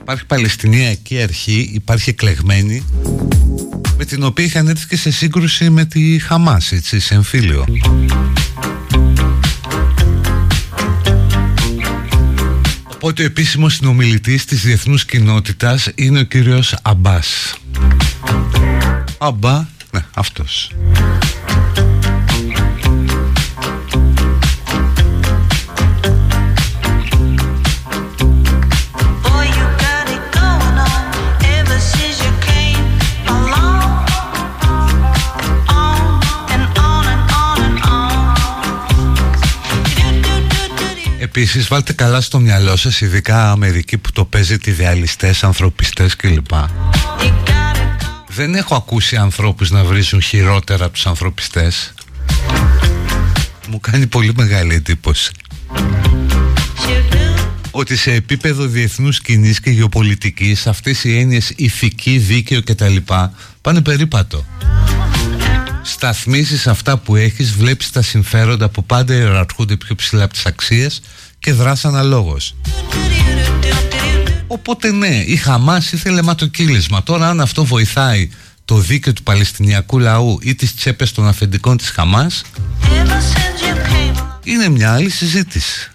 Speaker 1: Υπάρχει Παλαιστινιακή αρχή, υπάρχει εκλεγμένη με την οποία είχαν έρθει και σε σύγκρουση με τη Χαμάς, έτσι, σε εμφύλιο. Οπότε ο επίσημος συνομιλητής της διεθνούς κοινότητας είναι ο κύριος Αμπάς. Αμπά, ναι, αυτός. Επίσης βάλτε καλά στο μυαλό σας ειδικά Αμερική που το παίζει τη ιδεαλιστές, ανθρωπιστές κλπ. Δεν έχω ακούσει ανθρώπους να βρίζουν χειρότερα από τους ανθρωπιστές. Μου κάνει πολύ μεγάλη εντύπωση. Ότι σε επίπεδο διεθνούς κοινής και γεωπολιτικής αυτές οι έννοιες ηθική, δίκαιο κτλ πάνε περίπατο σταθμίζεις αυτά που έχεις βλέπεις τα συμφέροντα που πάντα ιεραρχούνται πιο ψηλά από τις αξίες και δράς αναλόγως. Οπότε ναι η Χαμάς ήθελε ματοκύλισμα. Τώρα αν αυτό βοηθάει το δίκαιο του Παλαιστινιακού λαού ή τις τσέπες των αφεντικών της Χαμάς είναι μια άλλη συζήτηση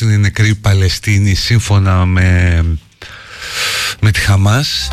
Speaker 1: είναι οι νεκροί Παλαιστίνοι σύμφωνα με, με τη Χαμάς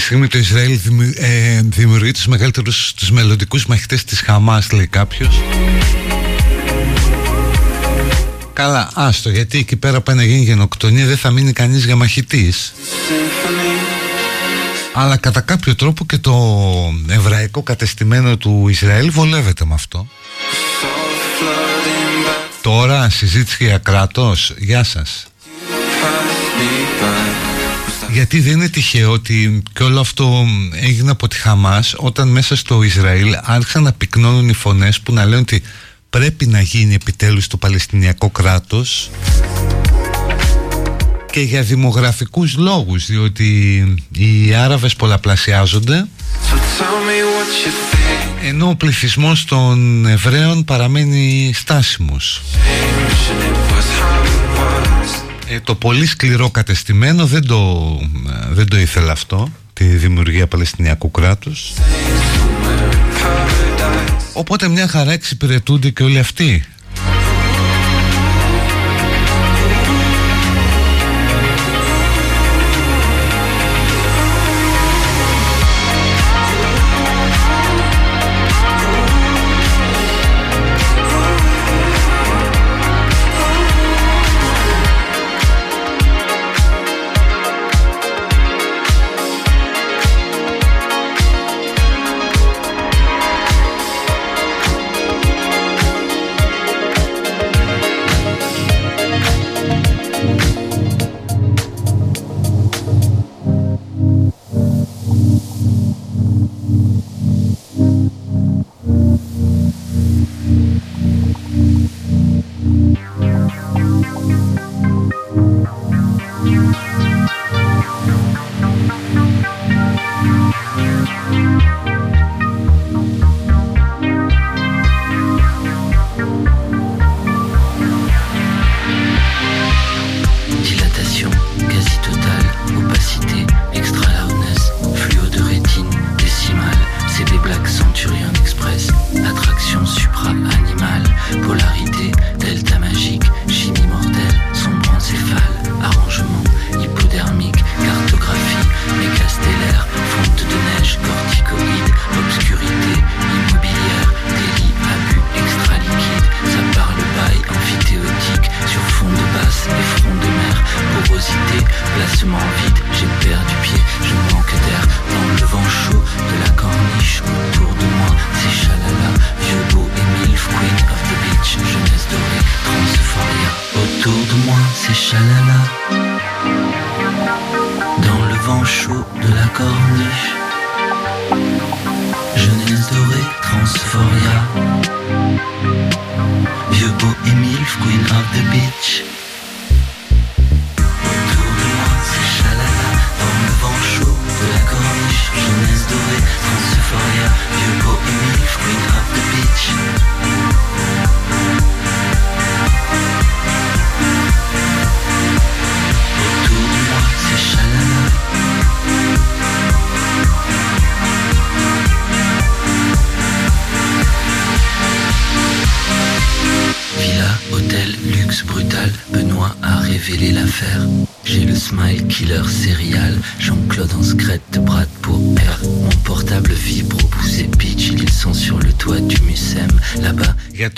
Speaker 1: στιγμή το Ισραήλ ε, δημιουργεί τους μεγαλύτερους, τους μελλοντικούς μαχητές της Χαμάς λέει κάποιος. Καλά, άστο, γιατί εκεί πέρα πάει να γίνει γενοκτονία δεν θα μείνει κανείς για μαχητής. Αλλά κατά κάποιο τρόπο και το εβραϊκό κατεστημένο του Ισραήλ βολεύεται με αυτό. Τώρα συζήτηση για κράτος. Γεια σας γιατί δεν είναι τυχαίο ότι και όλο αυτό έγινε από τη Χαμάς όταν μέσα στο Ισραήλ άρχισαν να πυκνώνουν οι φωνές που να λένε ότι πρέπει να γίνει επιτέλους το Παλαιστινιακό κράτος. Και για δημογραφικούς λόγους διότι οι Άραβες πολλαπλασιάζονται. Ενώ ο πληθυσμός των Εβραίων παραμένει στάσιμος ε, το πολύ σκληρό κατεστημένο δεν το, δεν το ήθελε αυτό τη δημιουργία Παλαιστινιακού κράτους. Οπότε μια χαρά εξυπηρετούνται και όλοι αυτοί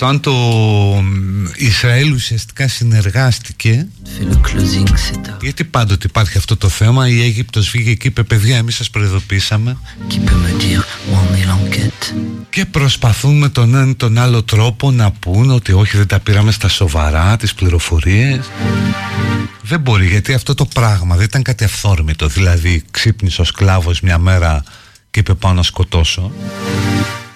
Speaker 1: το αν το Ισραήλ ουσιαστικά συνεργάστηκε γιατί πάντοτε υπάρχει αυτό το θέμα η Αίγυπτος βγήκε και είπε παιδιά εμείς σας προειδοποίησαμε και προσπαθούν με τον έναν τον άλλο τρόπο να πούν ότι όχι δεν τα πήραμε στα σοβαρά τις πληροφορίες δεν μπορεί γιατί αυτό το πράγμα δεν ήταν κάτι αυθόρμητο δηλαδή ξύπνησε ο σκλάβος μια μέρα και είπε πάω να σκοτώσω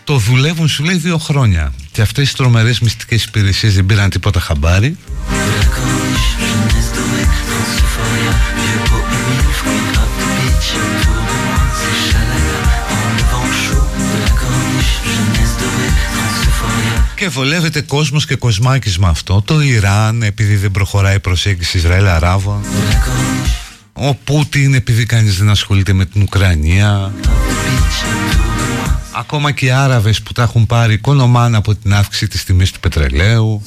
Speaker 1: το δουλεύουν σου λέει δύο χρόνια. Και αυτές οι τρομερές μυστικές υπηρεσίες δεν πήραν τίποτα χαμπάρι. Και βολεύεται κόσμος και κοσμάκης με αυτό. Το Ιράν επειδή δεν προχωράει η προσέγγιση Ισραήλ-Αράβων Ο Πούτιν επειδή κανείς δεν ασχολείται με την Ουκρανία Ακόμα και οι Άραβες που τα έχουν πάρει κονομάν από την αύξηση της τιμής του πετρελαίου.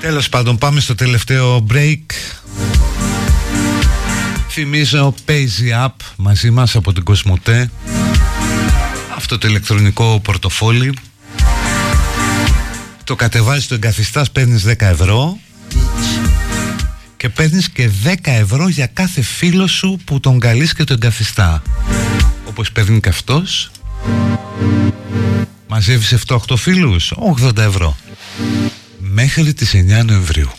Speaker 1: Τέλος πάντων πάμε στο τελευταίο break. Θυμίζω Paisy App μαζί μας από την Κοσμοτέ. Αυτό το ηλεκτρονικό πορτοφόλι. Το κατεβάζεις το εγκαθιστάς παίρνεις 10 ευρώ Και παίρνεις και 10 ευρώ για κάθε φίλο σου που τον καλείς και τον εγκαθιστά Όπως παίρνει και αυτός Μαζεύεις 7-8 φίλους 80 ευρώ. Μέχρι τις 9 Νοεμβρίου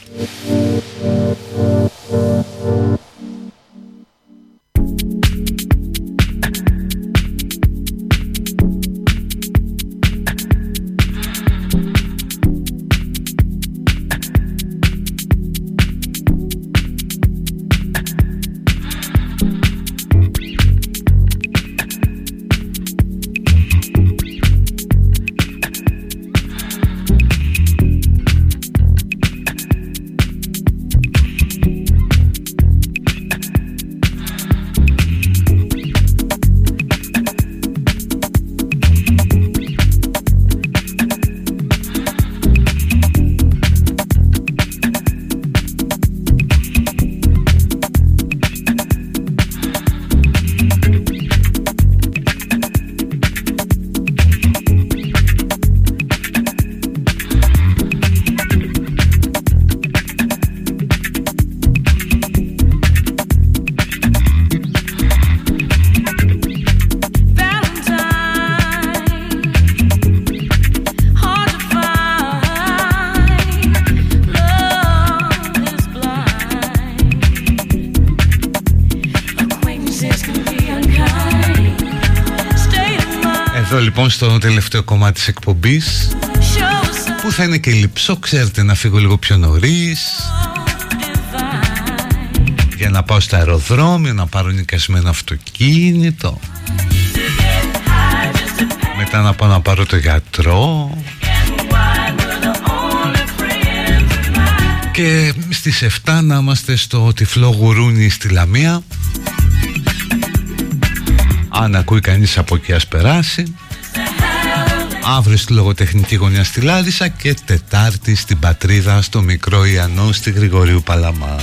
Speaker 1: τελευταίο κομμάτι της εκπομπής που θα είναι και λυψό, ξέρετε να φύγω λίγο πιο νωρίς για να πάω στο αεροδρόμιο, να πάρω νοικιασμένο αυτοκίνητο μετά να πάω να πάρω το γιατρό και στις 7 να είμαστε στο τυφλό γουρούνι στη Λαμία. Αν ακούει κανείς από εκεί ας περάσει Αύριο στη λογοτεχνική γωνιά στη Λάρισα και Τετάρτη στην Πατρίδα στο Μικρό Ιαννό στη Γρηγορίου Παλαμά.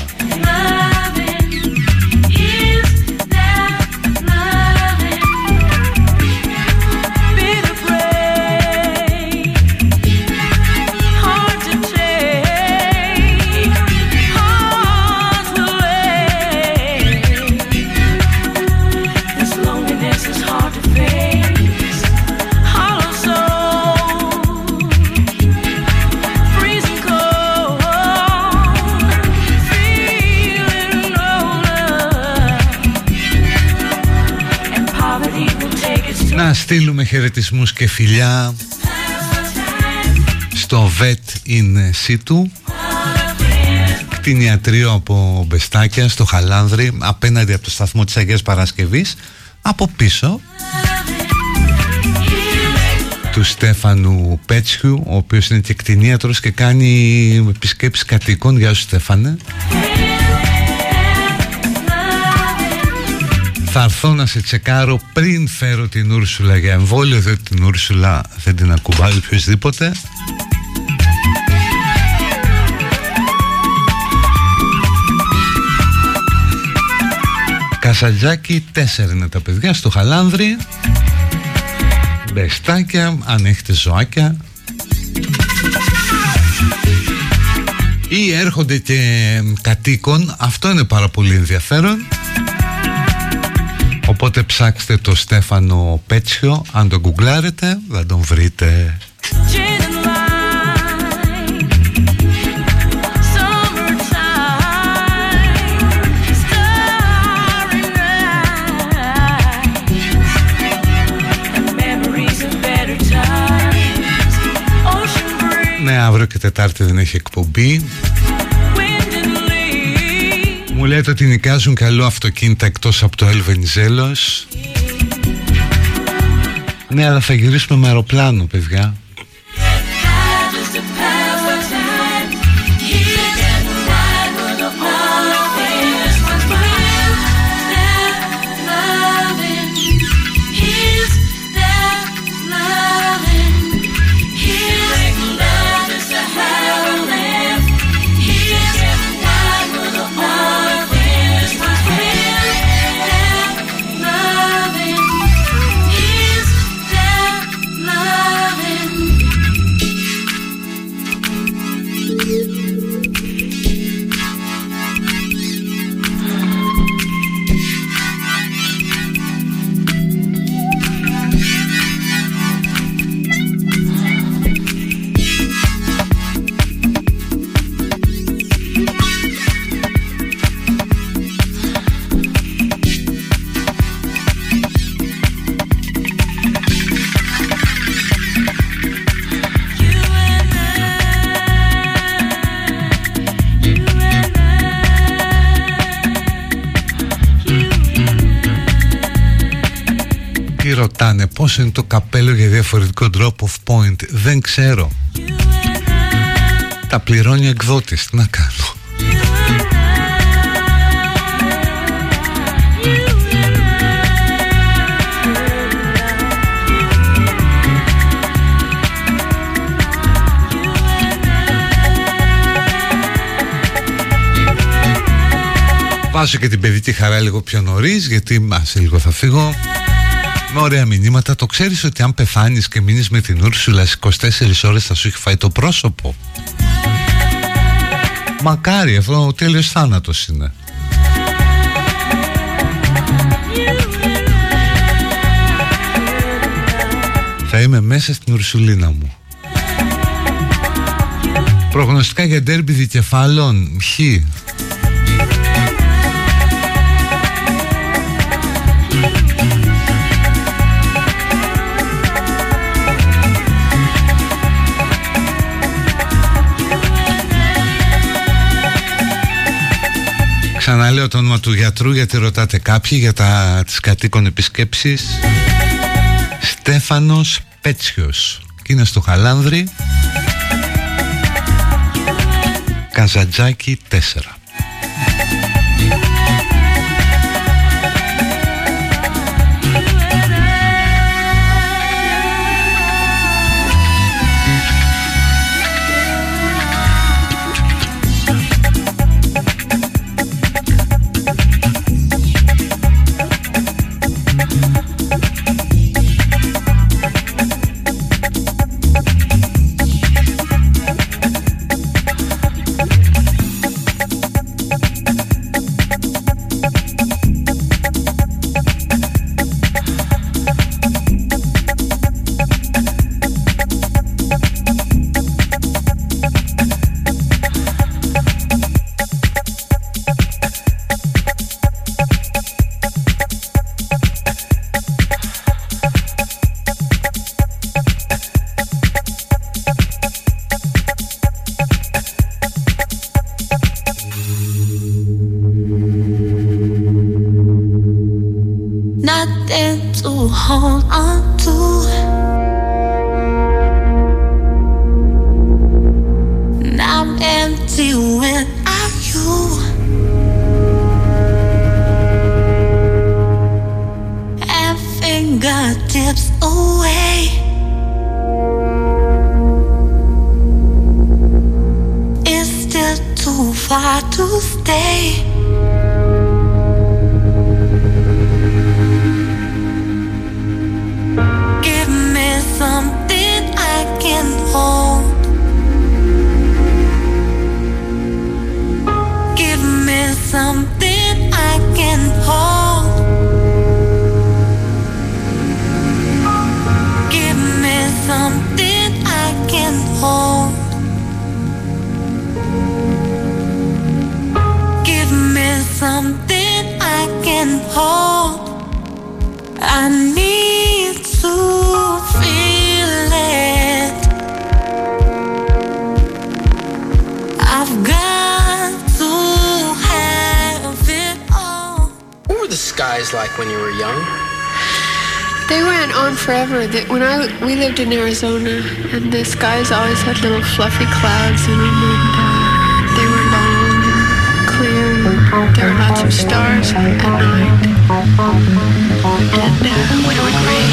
Speaker 1: Στείλουμε χαιρετισμούς και φιλιά. Στο VET in situ. Κτηνιατρίο από Μπεστάκια στο Χαλάνδρη απέναντι από το σταθμό της Αγίας Παρασκευής. Από πίσω του Στέφανου Πέτσιου ο οποίος είναι και κτηνίατρος και κάνει επισκέψεις κατοικών. Γεια σου Στέφανε Θα έρθω να σε τσεκάρω πριν φέρω την Ούρσουλα για εμβόλιο διότι την Ούρσουλα δεν την ακουμπάει οποιοδήποτε Κασατζάκι τέσσερα είναι τα παιδιά στο Χαλάνδρι Μπεστάκια, αν έχετε ζωάκια. Ή έρχονται και κατοίκων. Αυτό είναι πάρα πολύ ενδιαφέρον Οπότε ψάξτε το Στέφανο Πέτσιο. Αν τον γκουγκλάρετε θα τον βρείτε. Ναι, αύριο και Τετάρτη δεν έχει εκπομπή μου λέτε ότι νοικιάζουν καλό αυτοκίνητα εκτός από το Ελβενιζέλος Ναι αλλά θα γυρίσουμε με αεροπλάνο παιδιά είναι το καπέλο για διαφορετικό drop of point. Δεν ξέρω. Τα πληρώνει εκδότης. Τι να κάνω. Βάζω και την παιδική χαρά λίγο πιο νωρίς, γιατί μα σε λίγο θα φύγω. Με ωραία μηνύματα. Το ξέρεις ότι αν πεθάνεις και μείνεις με την Ούρσουλα 24 ώρες θα σου έχει φάει το πρόσωπο. Μακάρι, αυτό ο τέλειος θάνατος είναι. Θα είμαι μέσα στην Ουρσουλίνα μου. Προγνωστικά για ντέρμπι δικεφάλων, χ. Ξαναλέω το όνομα του γιατρού γιατί ρωτάτε κάποιοι για τα, τις κατοίκων επισκέψεις. Στέφανος Πέτσιος. Και είναι στο Χαλάνδρη. Καζατζάκι 4
Speaker 4: in Arizona, and the skies always had little fluffy clouds in them, and uh, they were long and clear. And there were lots of stars at night. And uh, when it would rain,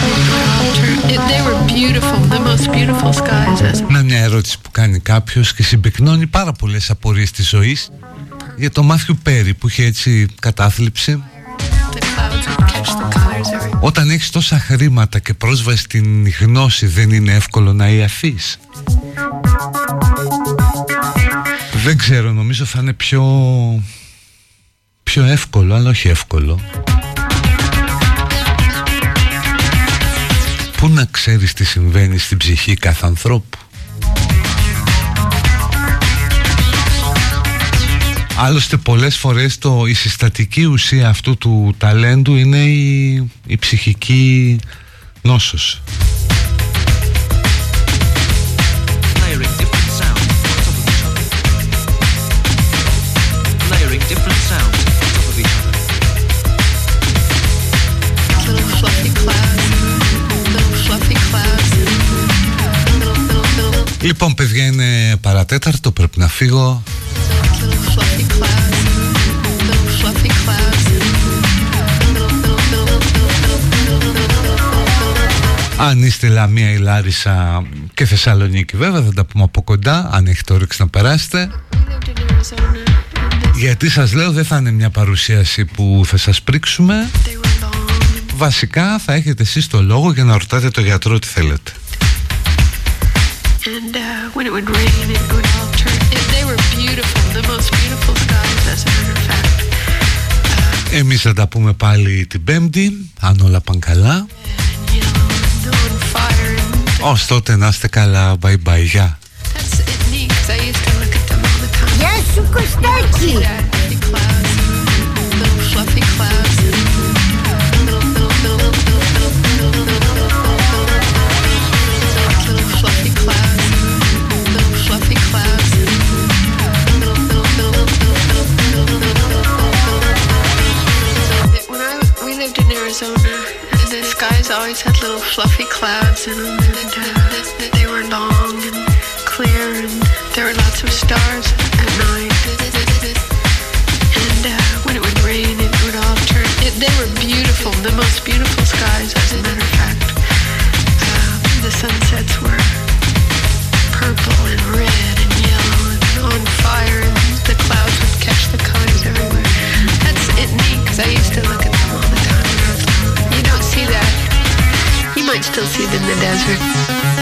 Speaker 4: it, they were beautiful, the most beautiful skies. As
Speaker 1: Να μια ερώτηση που κάνει κάποιος και συμπυκνώνει πάρα πολλές απορίες της ζωής για το Μάθιου Πέρι που είχε έτσι κατάθλιψη όταν έχεις τόσα χρήματα και πρόσβαση στην γνώση δεν είναι εύκολο να ιαθείς. Δεν ξέρω νομίζω θα είναι πιο πιο εύκολο αλλά όχι εύκολο. Πού να ξέρεις τι συμβαίνει στην ψυχή κάθε ανθρώπου; Άλλωστε πολλές φορές το, η συστατική ουσία αυτού του ταλέντου είναι η, ψυχική νόσος. Λοιπόν παιδιά είναι παρατέταρτο πρέπει να φύγω Αν είστε Λαμία ή Λάρισα και Θεσσαλονίκη βέβαια θα τα πούμε από κοντά Αν έχετε όρεξη να περάσετε Γιατί σας λέω δεν θα είναι μια παρουσίαση που θα σας πρίξουμε Βασικά θα έχετε εσείς το λόγο για να ρωτάτε το γιατρό τι θέλετε And uh, when it would rain, it would all turn. It, they were beautiful, the most beautiful skies, as a matter of fact. Uh, Εμείς θα τα πούμε πάλι την Πέμπτη, αν όλα πάνε καλά. Ως τότε να είστε καλά, bye bye, γεια.
Speaker 5: Γεια σου Κωστάκη!
Speaker 4: Always had little fluffy clouds in them, and uh, they were long and clear, and there were lots of stars at night. And uh, when it would rain, it would all turn. It, they were beautiful, the most beautiful skies, as a matter of fact. Uh, the sunsets were purple and red and yellow and on fire, and the clouds would catch the colors everywhere. That's it neat because I used to look at them all might still see it in the desert.